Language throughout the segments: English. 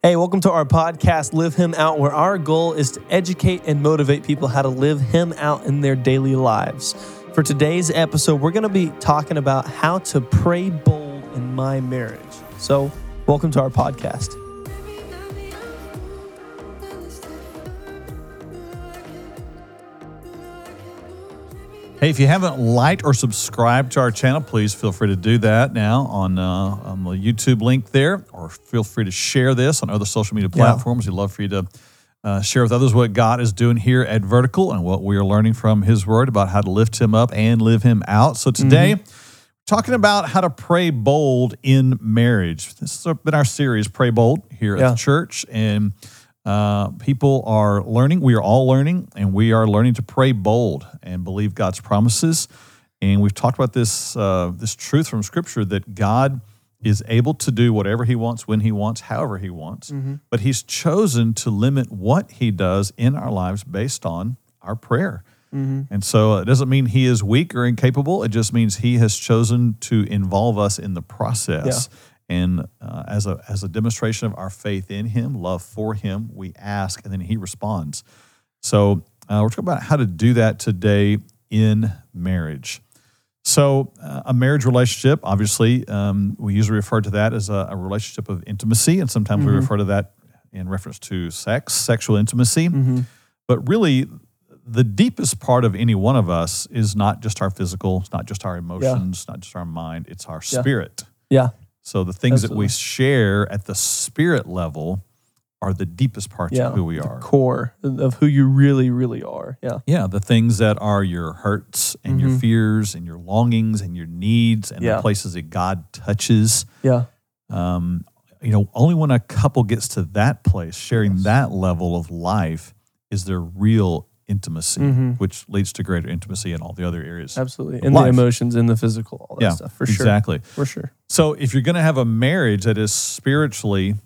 Hey, welcome to our podcast, Live Him Out, where our goal is to educate and motivate people how to live Him out in their daily lives. For today's episode, we're going to be talking about how to pray bold in my marriage. So, welcome to our podcast. Hey, if you haven't liked or subscribed to our channel, please feel free to do that now on, uh, on the YouTube link there, or feel free to share this on other social media platforms. We'd love for you to uh, share with others what God is doing here at Vertical and what we are learning from His Word about how to lift Him up and live Him out. So today, talking about how to pray bold in marriage. This has been our series, Pray Bold, here Yeah. at the church, and uh, people are learning. We are all learning, and we are learning to pray bold and believe God's promises. And we've talked about this uh, this truth from Scripture that God is able to do whatever He wants, when He wants, however He wants. But He's chosen to limit what He does in our lives based on our prayer. And so it doesn't mean He is weak or incapable. It just means He has chosen to involve us in the process. And uh, as a as a demonstration of our faith in Him, love for Him, we ask, and then He responds. So uh, we're talking about how to do that today in marriage. So uh, a marriage relationship, obviously, um, we usually refer to that as a, a relationship of intimacy, and sometimes we refer to that in reference to sex, sexual intimacy. But really, the deepest part of any one of us is not just our physical, it's not just our emotions, not just our mind, it's our Yeah. spirit. Yeah. So the things Absolutely. that we share at the spirit level are the deepest parts Yeah. of who we are. Core of who you really, really are. Yeah. Yeah, the things that are your hurts and your Mhm. fears and your longings and your needs and Yeah. the places that God touches. Yeah. Um, you know, only when a couple gets to that place, sharing Yes. that level of life, is there real intimacy, Mhm. which leads to greater intimacy in all the other areas. Absolutely. And the emotions and the physical, all that yeah, stuff. For sure. exactly. For sure. So if you're going to have a marriage that is spiritually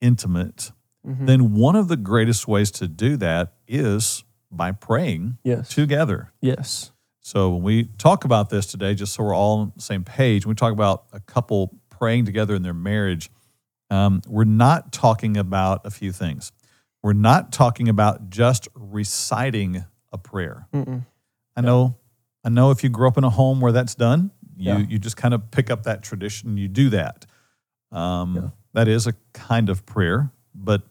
intimate, Mhm. then one of the greatest ways to do that is by praying yes. together. Yes. So when we talk about this today, just so we're all on the same page, when we talk about a couple praying together in their marriage, um, we're not talking about a few things. We're not talking about just reciting a prayer. Mm-mm. I know, I know if you grew up in a home where that's done, you Yeah. you just kind of pick up that tradition. You do that. Um, Yeah. That is a kind of prayer, but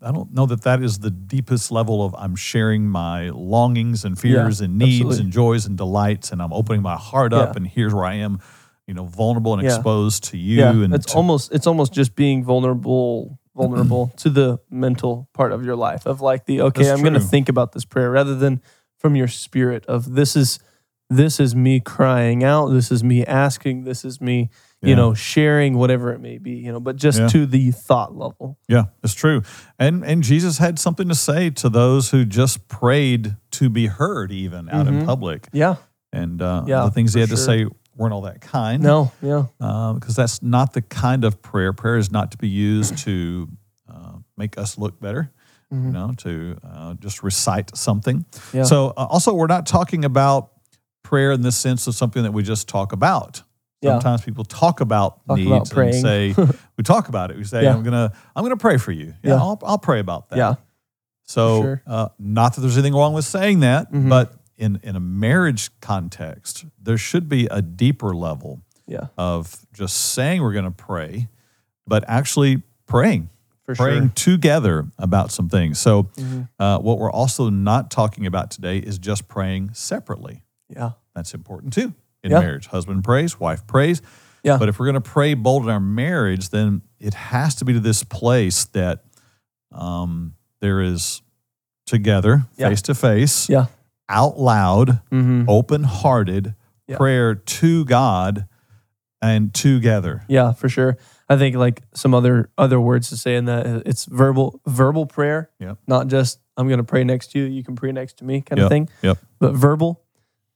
I don't know that that is the deepest level of I'm sharing my longings and fears and needs absolutely. and joys and delights, and I'm opening my heart up, Yeah. and here's where I am, you know, vulnerable and Yeah. exposed to you. yeah. and it's to- almost it's almost just being vulnerable vulnerable to the mental part of your life of like the okay, That's I'm going to think about this prayer rather than from your spirit of this is this is me crying out, this is me asking, this is me, you Yeah. know, sharing whatever it may be, you know, but just Yeah. to the thought level. Yeah, it's true. And and Jesus had something to say to those who just prayed to be heard, even out in Mhm. public. Yeah. And uh, Yeah, the things he had to say weren't all that kind. No, yeah. because that's not the kind of prayer. Prayer is not to be used to uh, make us look better. You Mhm. know, to uh, just recite something. Yeah. So uh, also, we're not talking about prayer in the sense of something that we just talk about. Yeah. Sometimes people talk about Talk needs about and say we talk about it. We say Yeah. I'm gonna I'm gonna pray for you. Yeah, Yeah. I'll, I'll pray about that. Yeah. So sure. uh, not that there's anything wrong with saying that, Mhm. but in in a marriage context, there should be a deeper level Yeah. of just saying we're going to pray, but actually praying, For praying sure. together about some things. So, Mhm. uh, what we're also not talking about today is just praying separately. Yeah. That's important too in Yeah. marriage. Husband prays, wife prays. Yeah. But if we're going to pray bold in our marriage, then it has to be to this place that um, there is together, face to face, Yeah. Out loud, Mm-hmm. open hearted Yeah. prayer to God and together. Yeah, for sure. I think like some other other words to say in that uh, it's verbal verbal prayer. Yeah. Not just I'm going to pray next to you, you can pray next to me kind Yep, of thing. yep. But verbal.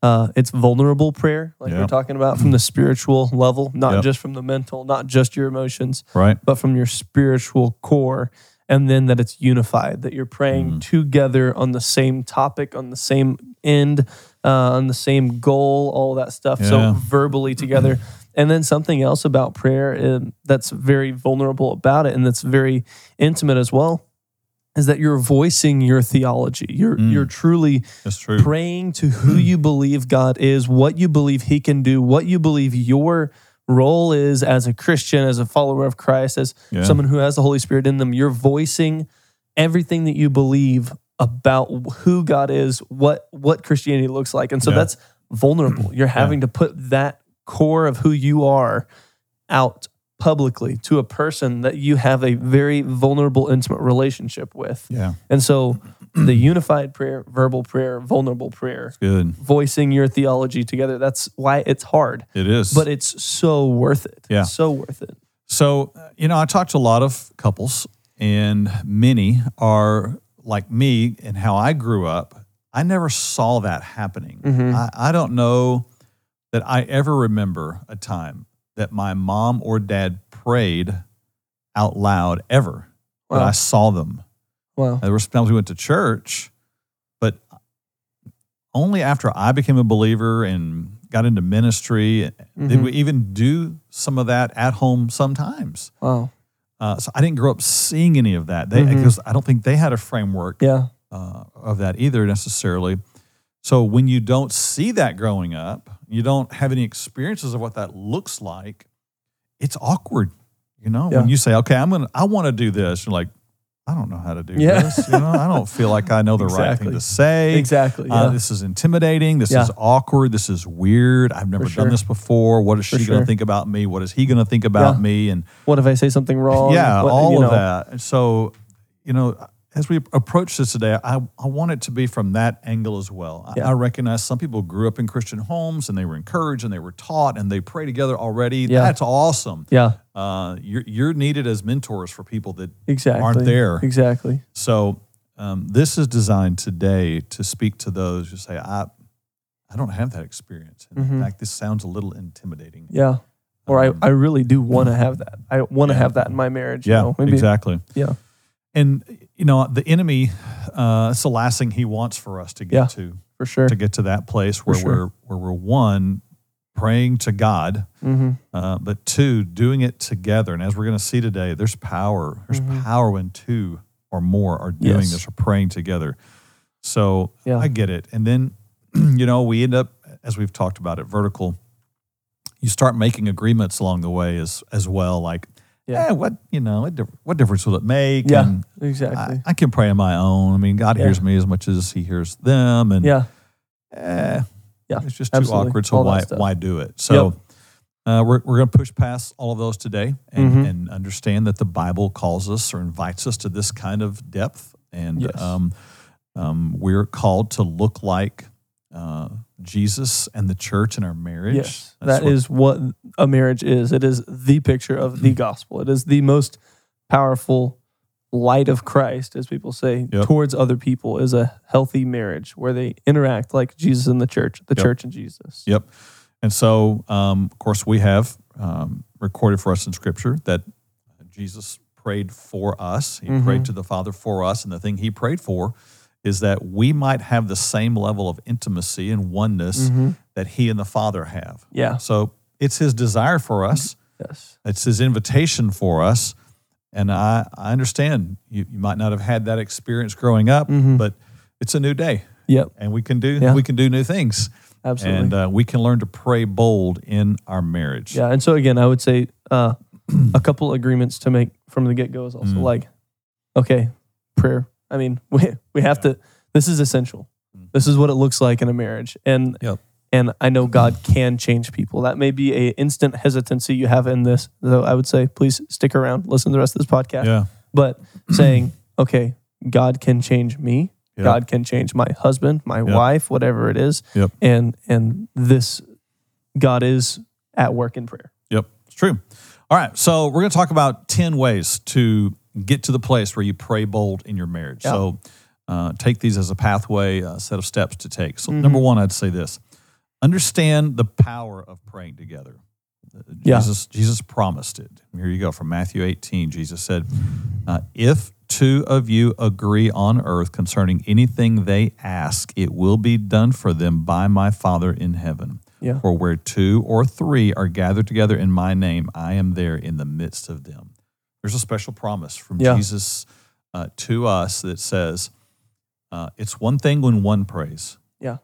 Uh, it's vulnerable prayer, like we're talking about from the spiritual level, not Yep. just from the mental, not just your emotions, Right? but from your spiritual core. And then that it's unified, that you're praying Mm. together on the same topic, on the same end, uh, on the same goal, all that stuff. So verbally together. And then something else about prayer that's very vulnerable about it and that's very intimate as well is that you're voicing your theology. You're Mm. you're truly praying to who you believe God is, what you believe He can do, what you believe your role is as a Christian, as a follower of Christ, as Yeah. someone who has the Holy Spirit in them. You're voicing everything that you believe about who God is, what what Christianity looks like, and so Yeah. that's vulnerable. You're having to put that core of who you are out publicly to a person that you have a very vulnerable, intimate relationship with. Yeah. And so the unified prayer, verbal prayer, vulnerable prayer, Good. voicing your theology together, that's why it's hard, It is. but it's so worth it. Yeah. So worth it. So, uh, you know, I talked to a lot of couples, and many are like me and how I grew up. I never saw that happening. Mhm. I, I don't know that I ever remember a time that my mom or dad prayed out loud ever Wow. I saw them. Wow. There were times we went to church, but only after I became a believer and got into ministry did Mhm. we even do some of that at home sometimes. Wow. Uh, so I didn't grow up seeing any of that. They because I don't think they had a framework Yeah. uh, of that either necessarily. So when you don't see that growing up, you don't have any experiences of what that looks like. It's awkward, you know. Yeah. When you say, "Okay, I'm gonna, I want to do this," you're like, "I don't know how to do Yeah. this." You know, I don't feel like I know the right thing to say. Exactly. Uh, this is intimidating. This Yeah. is awkward. This is weird. I've never sure. done this before. What is For she going to think about me? What is he going to think about Yeah. me? And what if I say something wrong? yeah, What- all you of that. So, you know, as we approach this today, I, I want it to be from that angle as well. I- Yeah. I, recognize some people grew up in Christian homes and they were encouraged and they were taught and they pray together already. Yeah. That's awesome. Yeah. Uh, you're, you're needed as mentors for people that Exactly. aren't there. Exactly. So um, this is designed today to speak to those who say, I, I don't have that experience. And Mhm. In fact, this sounds a little intimidating. Yeah. Or Um, I, I really do want to have that. I want to Yeah. have that in my marriage. you Yeah, know? Maybe- exactly. Yeah. And you know, the enemy, uh, it's the last thing he wants for us to get Yeah. to, For sure. to get to that place where sure. we're where we're one, praying to God, hmm uh, but two, doing it together. And as we're going to see today, there's power. There's Mhm. power when two or more are doing Yes. this or praying together. So Yeah. I get it. And then, you know, we end up, as we've talked about it, vertical. You start making agreements along the way as as well, like, Yeah. yeah, what you know, what, what difference will it make? Yeah. And Exactly. I, I can pray on my own. I mean, God Yeah. hears me as much as He hears them, and yeah. eh, Yeah, it's just too absolutely. awkward. So All why why do it? So uh, we're we're going to push past all of those today and, Mhm. and understand that the Bible calls us or invites us to this kind of depth, and Yes. um, um, we're called to look like uh, Jesus and the church in our marriage. Yes, That's that what- is what a marriage is. It is the picture of the gospel. It is the most powerful light of Christ, as people say, Yep. towards other people. Is a healthy marriage where they interact like Jesus and the church, the Yep. church and Jesus. Yep. And so, um, of course, we have um, recorded for us in Scripture that Jesus prayed for us. He Mhm. prayed to the Father for us. And the thing he prayed for is that we might have the same level of intimacy and oneness Mhm. that he and the Father have. Yeah. So it's his desire for us, Yes. it's his invitation for us. And I, I understand you, you might not have had that experience growing up, Mhm. but it's a new day Yep. and we can do Yeah. we can do new things Absolutely. and uh, we can learn to pray bold in our marriage. Yeah, and so again, I would say uh, a couple agreements to make from the get go is also Mm. like, okay, prayer. I mean, we we have to. This is essential. Mm. This is what it looks like in a marriage, and Yep. and I know God can change people. That may be a instant hesitancy you have in this, though. I would say, please stick around, listen to the rest of this podcast. Yeah. But saying, okay, God can change me. Yep. God can change my husband, my Yep. wife, whatever it is. Yep. And and this God is at work in prayer. Yep. It's true. All right. So we're going to talk about 10 ways to get to the place where you pray bold in your marriage. Yeah. So uh, take these as a pathway, a set of steps to take. So, Mhm. number one, I'd say this understand the power of praying together. Uh, Yeah. Jesus, Jesus promised it. Here you go from Matthew 18. Jesus said, uh, If two of you agree on earth concerning anything they ask, it will be done for them by my Father in heaven. Yeah. For where two or three are gathered together in my name, I am there in the midst of them. There's a special promise from Yeah. Jesus uh, to us that says uh, it's one thing when one prays, Yeah.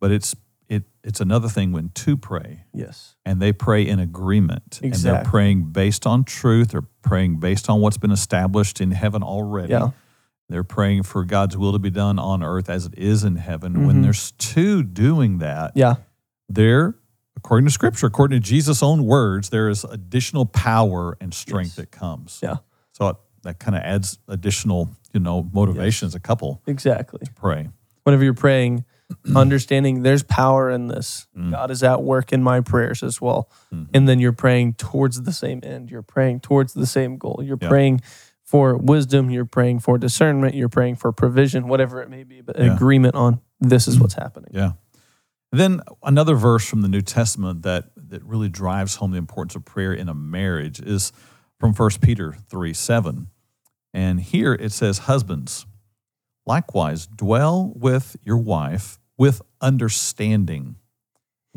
but it's it it's another thing when two pray Yes. and they pray in agreement and they're praying based on truth they're praying based on what's been established in heaven already Yeah. they're praying for god's will to be done on earth as it is in heaven Mhm. when there's two doing that Yeah. there according to scripture according to jesus own words there is additional power and strength Yes. that comes Yeah. so it, that kind of adds additional you know motivation as a couple Exactly. to pray Whenever you're praying, understanding there's power in this. Mm. God is at work in my prayers as well. Mhm. And then you're praying towards the same end. You're praying towards the same goal. You're Yeah. praying for wisdom. You're praying for discernment. You're praying for provision, whatever it may be, but Yeah. agreement on this is what's happening. Yeah. Then another verse from the New Testament that that really drives home the importance of prayer in a marriage is from 1 Peter 3 7. And here it says, Husbands, likewise dwell with your wife with understanding,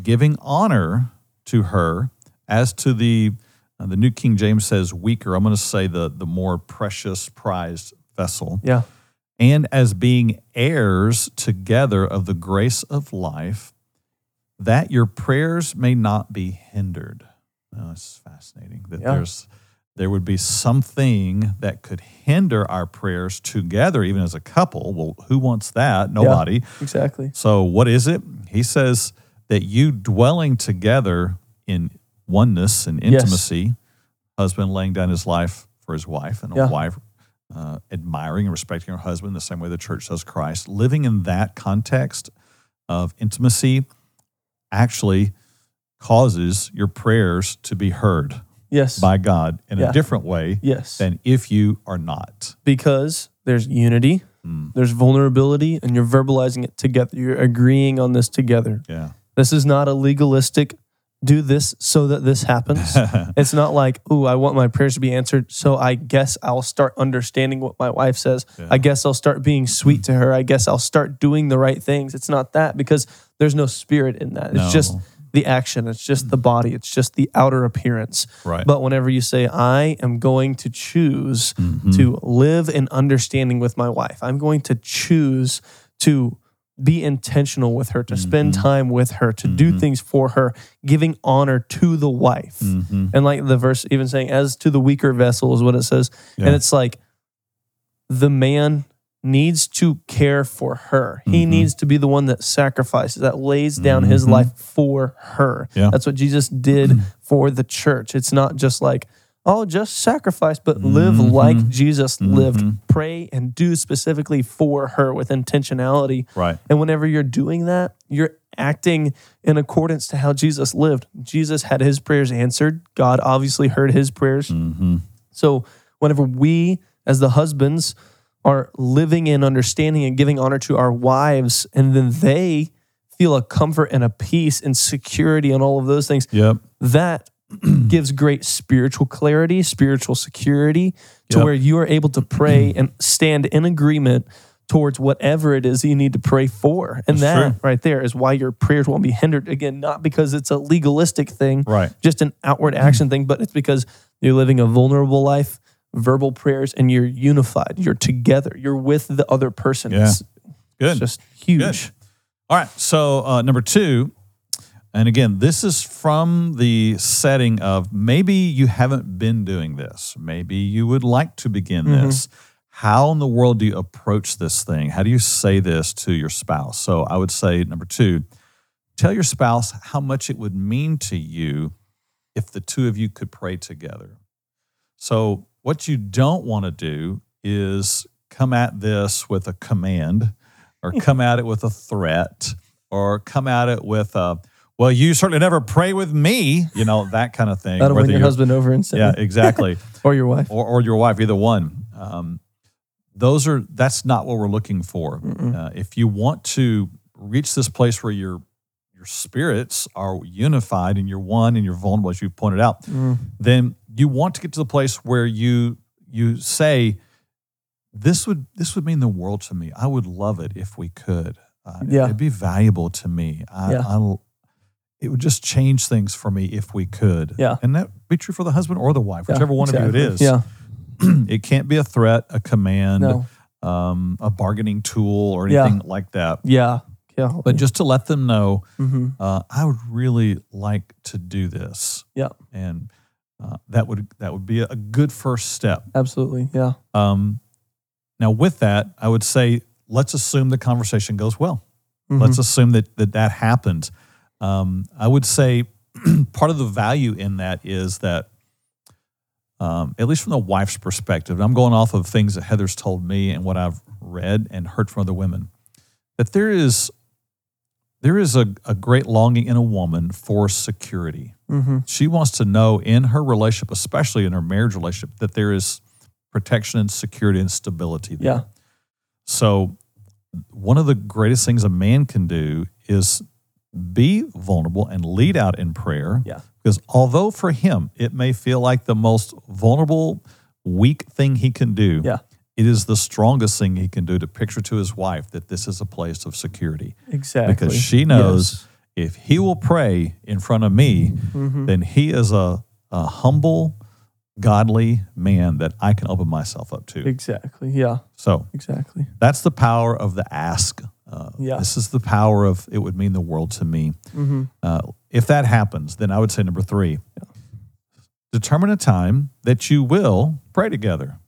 giving honor to her as to the uh, the New King James says weaker. I'm going to say the the more precious prized vessel Yeah. and as being heirs together of the grace of life, that your prayers may not be hindered. Oh, it's fascinating that Yeah. there's there would be something that could hinder our prayers together, even as a couple. Well, who wants that? Nobody. Exactly. So, what is it? He says that you dwelling together in oneness and Yes. intimacy, husband laying down his life for his wife, and a Yeah. wife uh, admiring and respecting her husband the same way the church does Christ. Living in that context of intimacy actually causes your prayers to be heard Yes. by God in Yeah. a different way yes. than if you are not. because there's unity, Mm. there's vulnerability, and you're verbalizing it together. You're agreeing on this together. Yeah. This is not a legalistic do this so that this happens. it's not like, oh, I want my prayers to be answered. So I guess I'll start understanding what my wife says. Yeah. I guess I'll start being sweet to her. I guess I'll start doing the right things. It's not that because there's no spirit in that. It's just the action, it's just the body, it's just the outer appearance. right. But whenever you say, I am going to choose Mhm. to live in understanding with my wife, I'm going to choose to be intentional with her, to spend Mhm. time with her, to do Mhm. things for her, giving honor to the wife. Mhm. And like the verse even saying, as to the weaker vessel is what it says. Yeah. And it's like the man needs to care for her. He Mhm. needs to be the one that sacrifices, that lays down his Mhm. life for her. Yeah. That's what Jesus did for the church. It's not just like, oh, just sacrifice, but live Mhm. like Jesus lived. Mhm. Pray and do specifically for her with intentionality. Right. And whenever you're doing that, you're acting in accordance to how Jesus lived. Jesus had his prayers answered. God obviously heard his prayers. Mm-hmm. So whenever we, as the husbands, are living in understanding and giving honor to our wives, and then they feel a comfort and a peace and security and all of those things, Yep. that gives great spiritual clarity, spiritual security to Yep. where you are able to pray and stand in agreement towards whatever it is you need to pray for. And That's that true. right there is why your prayers won't be hindered. Again, not because it's a legalistic thing, Right. just an outward action thing, but it's because you're living a vulnerable life, verbal prayers, and you're unified. You're together. You're with the other person. Yeah. It's, Good. it's just huge. All right. So uh, number two, and again, this is from the setting of maybe you haven't been doing this. Maybe you would like to begin Mhm. this. How in the world do you approach this thing? How do you say this to your spouse? So I would say number two, tell your spouse how much it would mean to you if the two of you could pray together. So what you don't want to do is come at this with a command or come at it with a threat or come at it with a well you certainly never pray with me you know that kind of thing That'll win your husband over instantly. yeah exactly Or your wife. or, or your wife either one um, those are that's not what we're looking for uh, if you want to reach this place where your your spirits are unified and you're one and you're vulnerable as you pointed out Mm. then you want to get to the place where you you say this would this would mean the world to me i would love it if we could uh, Yeah. it'd be valuable to me I, Yeah. I it would just change things for me if we could. Yeah. And that be true for the husband or the wife, Yeah, whichever one of you it is. Yeah. it can't be a threat, a command, No. um, a bargaining tool, or Yeah. anything like that. Yeah. Yeah. But just to let them know, hmm uh, I would really like to do this, Yeah. and uh, that would that would be a good first step. Absolutely. Yeah. Um, now, with that, I would say let's assume the conversation goes well. Mhm. Let's assume that that, that happens. Um, I would say part of the value in that is that, um, at least from the wife's perspective, and I'm going off of things that Heather's told me and what I've read and heard from other women, that there is there is a, a great longing in a woman for security. Mhm. She wants to know in her relationship, especially in her marriage relationship, that there is protection and security and stability there. Yeah. So, one of the greatest things a man can do is be vulnerable and lead out in prayer. Yeah. Because although for him it may feel like the most vulnerable, weak thing he can do, Yeah. It is the strongest thing he can do to picture to his wife that this is a place of security. Exactly. Because she knows if he will pray in front of me, Mhm. then he is a, a humble, godly man that I can open myself up to. Exactly. Yeah. So Exactly. that's the power of the ask. Uh, Yeah. This is the power of it would mean the world to me. hmm Uh, if that happens, then I would say number three, determine a time that you will pray together.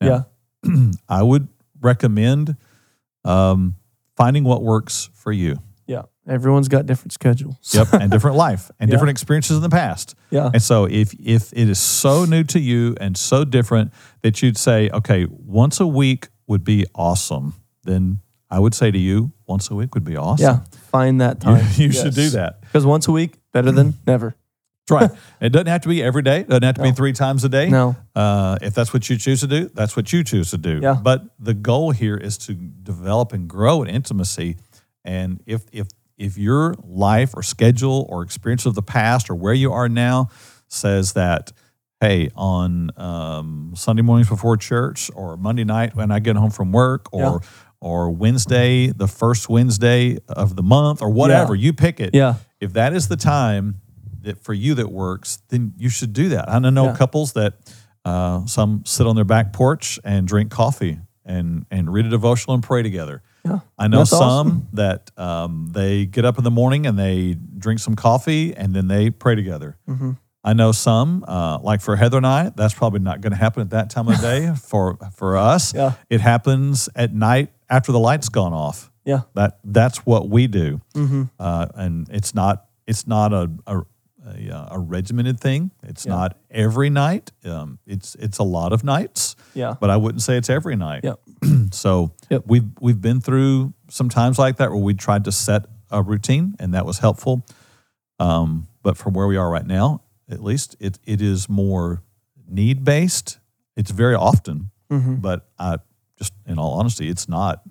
Yeah. I would recommend um, finding what works for you. Yeah. Everyone's got different schedules. Yep, and different life and Yeah. different experiences in the past. Yeah. And so if if it is so new to you and so different that you'd say, okay, once a week would be awesome, then I would say to you, once a week would be awesome. Yeah. Find that You, time. you should do that. Because once a week, better than never. That's right. it doesn't have to be every day. It doesn't have to be three times a day. No. Uh, if that's what you choose to do, that's what you choose to do. Yeah. But the goal here is to develop and grow in intimacy. And if if if your life or schedule or experience of the past or where you are now says that, hey, on um, Sunday mornings before church or Monday night when I get home from work or Yeah. or Wednesday, the first Wednesday of the month or whatever, you pick it Yeah. if that is the time that for you that works, then you should do that. I know Yeah. couples that uh, some sit on their back porch and drink coffee and and read a devotional and pray together. Yeah. I know some awesome. that um, they get up in the morning and they drink some coffee and then they pray together. Mhm. I know some, uh, like for Heather and I, that's probably not going to happen at that time of day. for for us, Yeah. it happens at night after the lights gone off. Yeah. That that's what we do Mm-hmm. uh, and it's not it's not a a, a, uh, a regimented thing. It's Yeah. not every night. Um, it's it's a lot of nights, Yeah. but I wouldn't say it's every night. Yep. so Yep. we've we've been through some times like that where we tried to set a routine, and that was helpful. Um, but from where we are right now, at least it it is more need based. It's very often, Mm-hmm. but I just in all honesty, it's not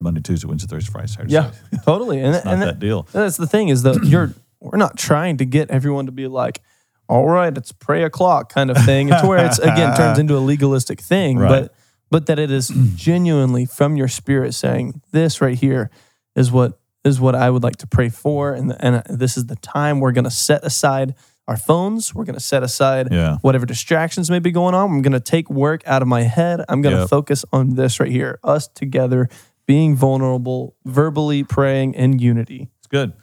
Monday, Tuesday, Wednesday, Thursday, Friday, Saturday. Yeah. Sunday. Totally. And, it's not and that deal. that's the thing is that you're we're not trying to get everyone to be like, all right, it's pray o'clock kind of thing. It's where it's again turns into a legalistic thing, Right. but but that it is genuinely from your spirit saying this right here is what is what I would like to pray for, and and this is the time we're going to set aside our phones. We're going to set aside Yeah. whatever distractions may be going on. I'm going to take work out of my head. I'm going to Yep. focus on this right here, us together being vulnerable, verbally praying in unity. It's good.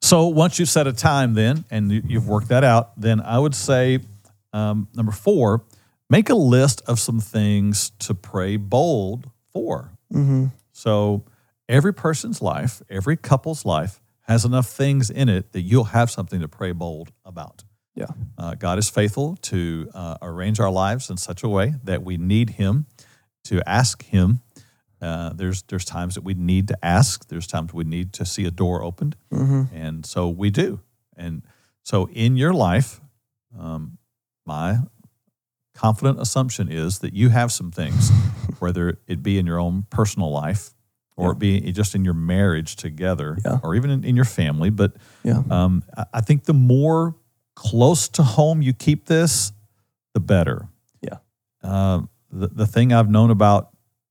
So once you've set a time, then, and you- you've worked that out, then I would say um, number four, make a list of some things to pray bold for. Mm-hmm. So every person's life, every couple's life has enough things in it that you'll have something to pray bold about. Yeah. Uh, God is faithful to uh, arrange our lives in such a way that we need Him to ask Him. Uh, there's there's times that we need to ask. There's times we need to see a door opened, Mm-hmm. and so we do. And so in your life, um, my confident assumption is that you have some things, whether it be in your own personal life or it be just in your marriage together, Yeah. or even in, in your family. But Yeah. um, I- I think the more close to home you keep this, the better. Yeah. Uh, the, the thing I've known about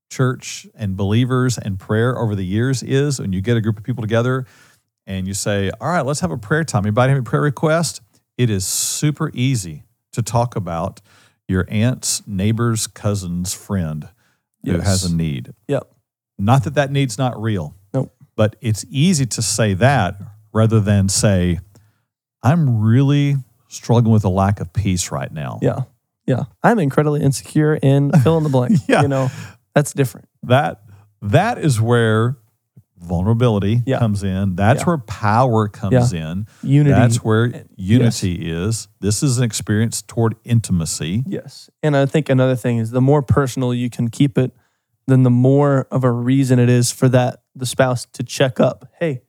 church and believers and prayer over the years is when you get a group of people together and you say, All right, let's have a prayer time. Anybody have a prayer request? It is super easy to talk about your aunt's neighbor's cousin's friend who has a need. Yep. Not that that need's not real. Nope. But it's easy to say that rather than say, I'm really struggling with a lack of peace right now. Yeah. Yeah. I'm incredibly insecure in fill in the blank. Yeah. You know, that's different. That that is where vulnerability Yeah. comes in. That's Yeah. where power comes in. Unity. That's where unity is. This is an experience toward intimacy. Yes. And I think another thing is the more personal you can keep it, then the more of a reason it is for that the spouse to check up. Hey,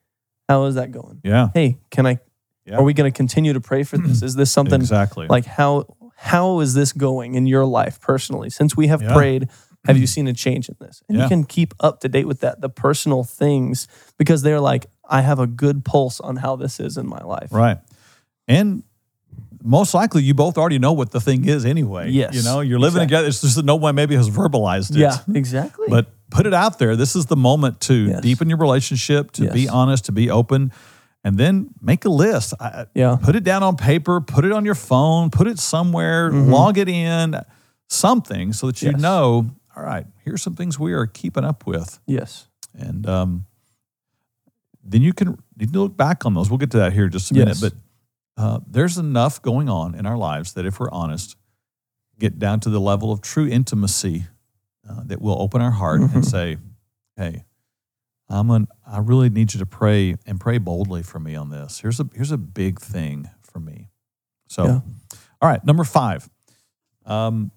how is that going? Yeah. Hey, can I Yeah. are we going to continue to pray for this? Is this something exactly. like how how is this going in your life personally? Since we have Yeah. prayed, have you seen a change in this? And Yeah. you can keep up to date with that, the personal things, because they're like, I have a good pulse on how this is in my life. Right. And most likely you both already know what the thing is anyway. Yes, You know, you're living exactly. together. It's just that no one maybe has verbalized it. Yeah, exactly. But put it out there. This is the moment to Yes. deepen your relationship, to be honest, to be open, and then make a list. I, yeah. Put it down on paper, put it on your phone, put it somewhere, Mhm. log it in, something so that you Yes. know, all right, here's some things we are keeping up with. Yes. And um, then you can, you can look back on those. We'll get to that here in just a minute. But uh, there's enough going on in our lives that if we're honest, get down to the level of true intimacy uh, that will open our heart and Mhm. say, hey, I'm an, I really need you to pray and pray boldly for me on this. Here's a here's a big thing for me. So, Yeah. all right, number five. Um,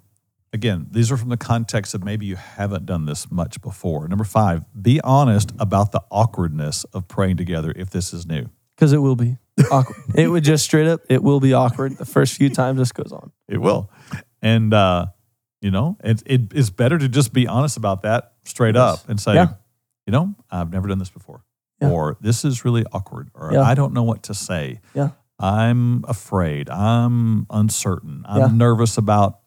again, these are from the context of maybe you haven't done this much before. Number five, be honest about the awkwardness of praying together if this is new. Because it will be awkward. it would just straight up, it will be awkward the first few times this goes on. It will, and uh, you know, it, it it's better to just be honest about that straight Yes. up and say, Yeah. you know, I've never done this before, Yeah. or this is really awkward, or Yeah. I don't know what to say. Yeah. I'm afraid. I'm uncertain. I'm nervous about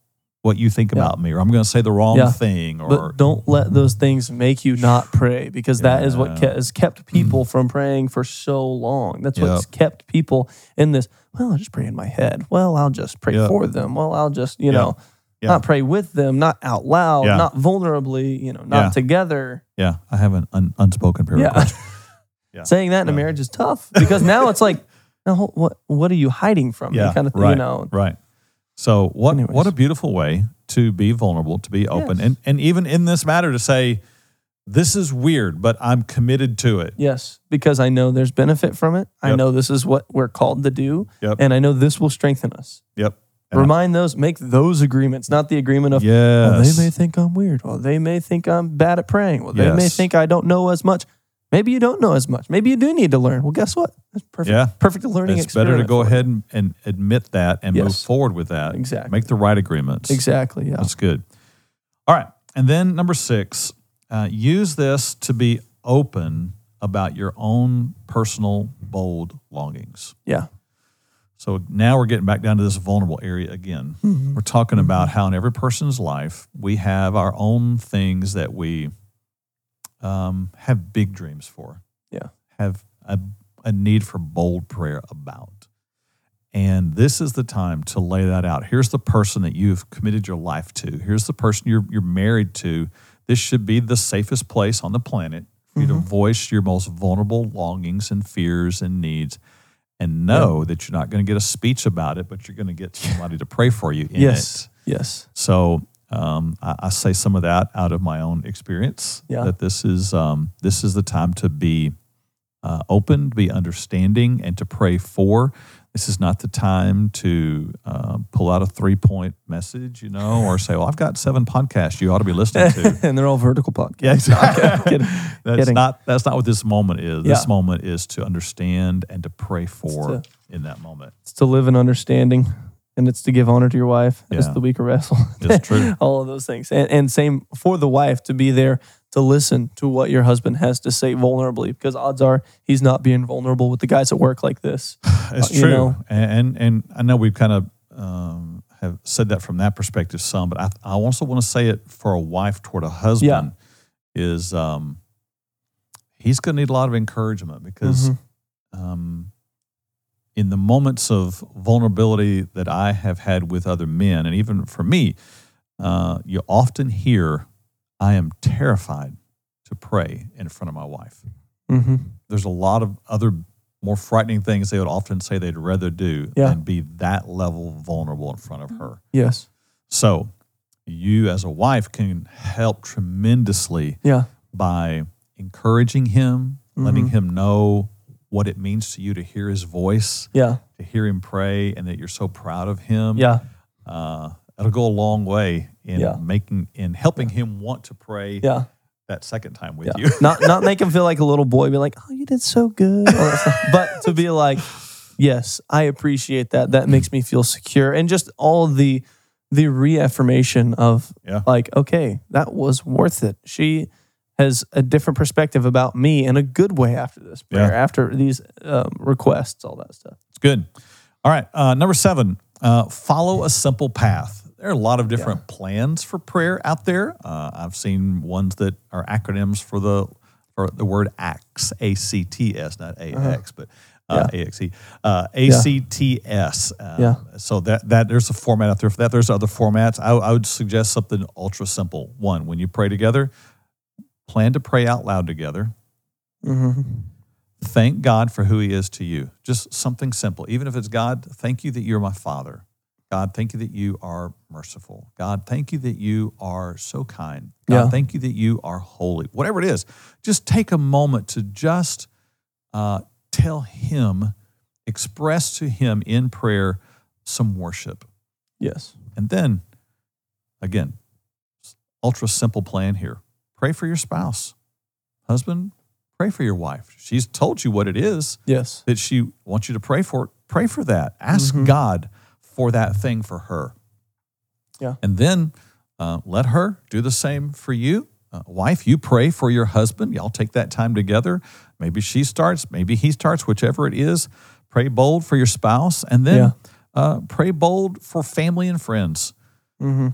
what you think Yeah. about me, or I'm going to say the wrong Yeah. thing, or But don't let those things make you not pray because that is what ke- has kept people mm. from praying for so long. That's what's kept people in this. Well, I'll just pray in my head. Well, I'll just pray Yep. for them. Well, I'll just, you Yeah. know, Yeah. not pray with them, not out loud, Yeah. not vulnerably, you know, not Yeah. together. yeah, I have an un- unspoken prayer Yeah. request. Yeah. Saying that in a marriage is tough because now it's like, no, what what are you hiding from me? Yeah, Kind of thing, right. you know. Right. So what Anyways. what a beautiful way to be vulnerable, to be open, Yes. and and even in this matter to say, this is weird, but I'm committed to it. Yes, because I know there's benefit from it. I know this is what we're called to do, Yep. and I know this will strengthen us. Yep. And I- Remind those, make those agreements, not the agreement of, Yes. well, they may think I'm weird. Well, they may think I'm bad at praying. Well, they may think I don't know as much. Maybe you don't know as much. Maybe you do need to learn. Well, guess what? It's perfect. Yeah. Perfect learning it's better to go ahead and, and admit that and move forward with that. Exactly. Make the right agreements. Exactly. Yeah. That's good. All right. And then number six, uh, use this to be open about your own personal bold longings. Yeah. So now we're getting back down to this vulnerable area again. Mhm. We're talking about how in every person's life we have our own things that we um, have big dreams for. Yeah. Have a, a need for bold prayer about. And this is the time to lay that out. Here's the person that you've committed your life to. Here's the person you're, you're married to. This should be the safest place on the planet for you to Mhm. voice your most vulnerable longings and fears and needs and know that you're not going to get a speech about it, but you're going to get somebody to pray for you in Yes. it. Yes. So um, I, I say some of that out of my own experience. Yeah. That this is um, this is the time to be uh, open, to be understanding, and to pray for. This is not the time to uh, pull out a three point message, you know, or say, "Well, I've got seven podcasts you ought to be listening to." and they're all vertical podcasts. Yeah, exactly. Kidding. that's Kidding. not that's not what this moment is. This moment is to understand and to pray for to- in that moment. It's to live in understanding and it's to give honor to your wife. It's Yeah. the weaker vessel. It's true. All of those things. And, and same for the wife to be there to listen to what your husband has to say vulnerably because odds are he's not being vulnerable with the guys at work like this. It's Uh, true, know. and, and and I know we've kind of um, have said that from that perspective some, but I, I also want to say it for a wife toward a husband is um, he's going to need a lot of encouragement because Mhm. um, in the moments of vulnerability that I have had with other men, and even for me, uh, you often hear, I am terrified to pray in front of my wife. Mm-hmm. There's a lot of other more frightening things they would often say they'd rather do Yeah. than be that level vulnerable in front of her. Yes. So, you as a wife can help tremendously Yeah. by encouraging him, letting Mhm. him know what it means to you to hear his voice, Yeah. to hear him pray, and that you're so proud of him. Yeah. Uh, it'll go a long way in Yeah. making in helping him want to pray Yeah. that second time with Yeah. you. not not make him feel like a little boy, be like, oh, you did so good. but to be like, yes, I appreciate that. That makes me feel secure. And just all the the reaffirmation of Yeah. like, okay, that was worth it. She has a different perspective about me in a good way after this prayer, Yeah. after these um, requests, all that stuff. It's good. All right. Uh, number seven, uh, follow a simple path. There are a lot of different plans for prayer out there. Uh, I've seen ones that are acronyms for the for the word ACTS, A C T S, not A X, but uh, A X E, uh, A C T S. Um, Yeah. So that that there's a format out there for that. There's other formats. I, I would suggest something ultra simple. One, when you pray together, plan to pray out loud together Mm-hmm. thank God for who He is to you. Just something simple. Even if it's God, thank you that you're my Father. God, thank you that you are merciful. God, thank you that you are so kind. God, Yeah. thank you that you are holy. Whatever it is, just take a moment to just uh, tell Him, express to Him in prayer some worship. Yes. And then, again, ultra simple plan here pray for your spouse. Husband, pray for your wife. She's told you what it is Yes. that she wants you to pray for. Pray for that. Ask Mhm. God for that thing for her. Yeah. And then uh, let her do the same for you. Uh, wife, you pray for your husband. Y'all take that time together. Maybe she starts, maybe he starts, whichever it is. Pray bold for your spouse. And then Yeah. uh, pray bold for family and friends. Mm-hmm.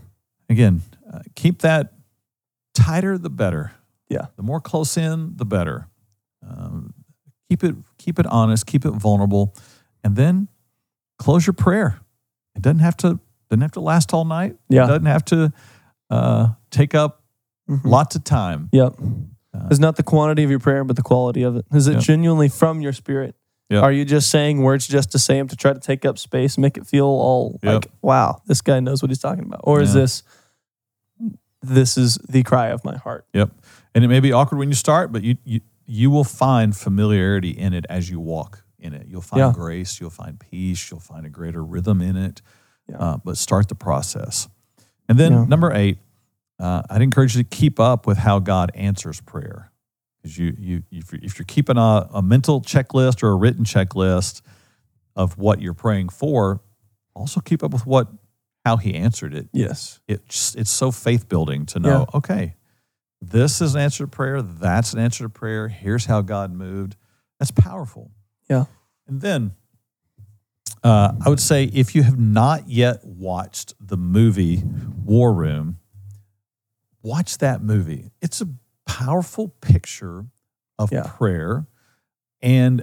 Again, uh, keep that tighter the better. Yeah. The more close in, the better. Um, keep it keep it honest, keep it vulnerable, and then close your prayer. It doesn't have to doesn't have to last all night. Yeah. It doesn't have to uh, take up Mhm. lots of time. Yep. Uh, It's not the quantity of your prayer, but the quality of it. Is it Yep. genuinely from your spirit? Yep. Are you just saying words just to say them to try to take up space, make it feel all Yep. like, wow, this guy knows what he's talking about? Or is this, this is the cry of my heart? Yep. And it may be awkward when you start, but you you, you will find familiarity in it as you walk in it. You'll find Yeah. grace, you'll find peace, you'll find a greater rhythm in it. Yeah. Uh, but start the process. And then Yeah. number eight, uh, I'd encourage you to keep up with how God answers prayer. Because you, you, if you're, if you're keeping a, a mental checklist or a written checklist of what you're praying for, also keep up with what how He answered it Yes. it's it's so faith building to know okay this is an answer to prayer that's an answer to prayer here's how god moved that's powerful Yeah. and then uh, i would say if you have not yet watched the movie war room watch that movie it's a powerful picture of Yeah. prayer and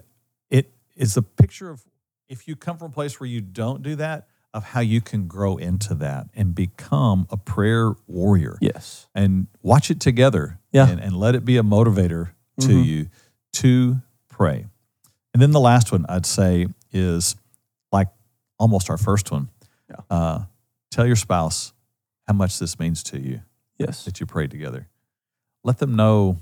it is a picture of if you come from a place where you don't do that of how you can grow into that and become a prayer warrior Yes. and watch it together Yeah. and, and let it be a motivator to Mhm. you to pray. And then the last one I'd say is like almost our first one. Yeah. Uh, tell your spouse how much this means to you Yes. that you prayed together. Let them know,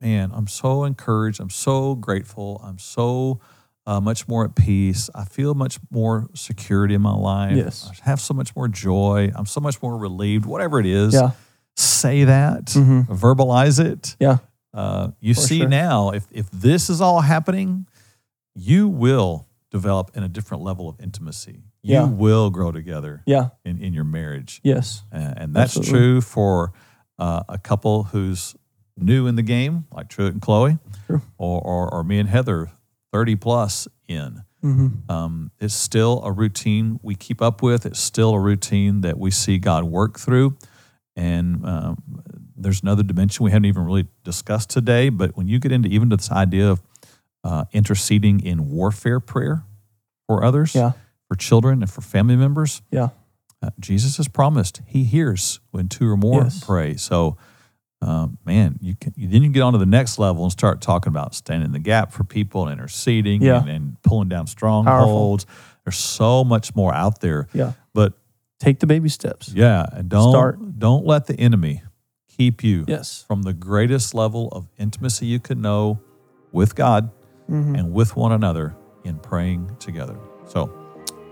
man, I'm so encouraged. I'm so grateful. I'm so uh, much more at peace. I feel much more security in my life. Yes. I have so much more joy. I'm so much more relieved. Whatever it is, Yeah. say that, Mhm. verbalize it. Yeah. Uh, you For see sure. now, if, if this is all happening, you will develop in a different level of intimacy. You Yeah. will grow together Yeah. in, in your marriage. Yes. Uh, and that's Absolutely. true for uh, a couple who's new in the game, like Truett and Chloe, True. or, or, or me and Heather, 30 plus in. Mm-hmm. Um, it's still a routine we keep up with. It's still a routine that we see God work through. And um, there's another dimension we haven't even really discussed today. But when you get into even to this idea of uh, interceding in warfare prayer for others, Yeah. for children, and for family members. Yeah. Uh, Jesus has promised He hears when two or more Yes. pray. So, um, man, you can you, then you get on to the next level and start talking about standing in the gap for people and interceding Yeah. and, and pulling down strongholds. There's so much more out there. Yeah. But Take the baby steps. yeah, and don't Start. don't let the enemy keep you Yes. from the greatest level of intimacy you could know with God Mm-hmm. and with one another in praying together. So,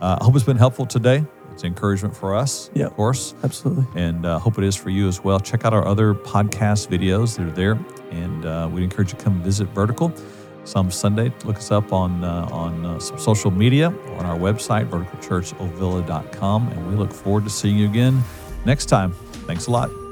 uh, I hope it's been helpful today. It's encouragement for us, Yeah. of course, Absolutely. and uh, hope it is for you as well. Check out our other podcast videos; they're there, and uh, we'd encourage you to come visit Vertical some Sunday. Look us up on uh, on uh, some social media or on our website, verticalchurchovilla.com, and we look forward to seeing you again next time. Thanks a lot.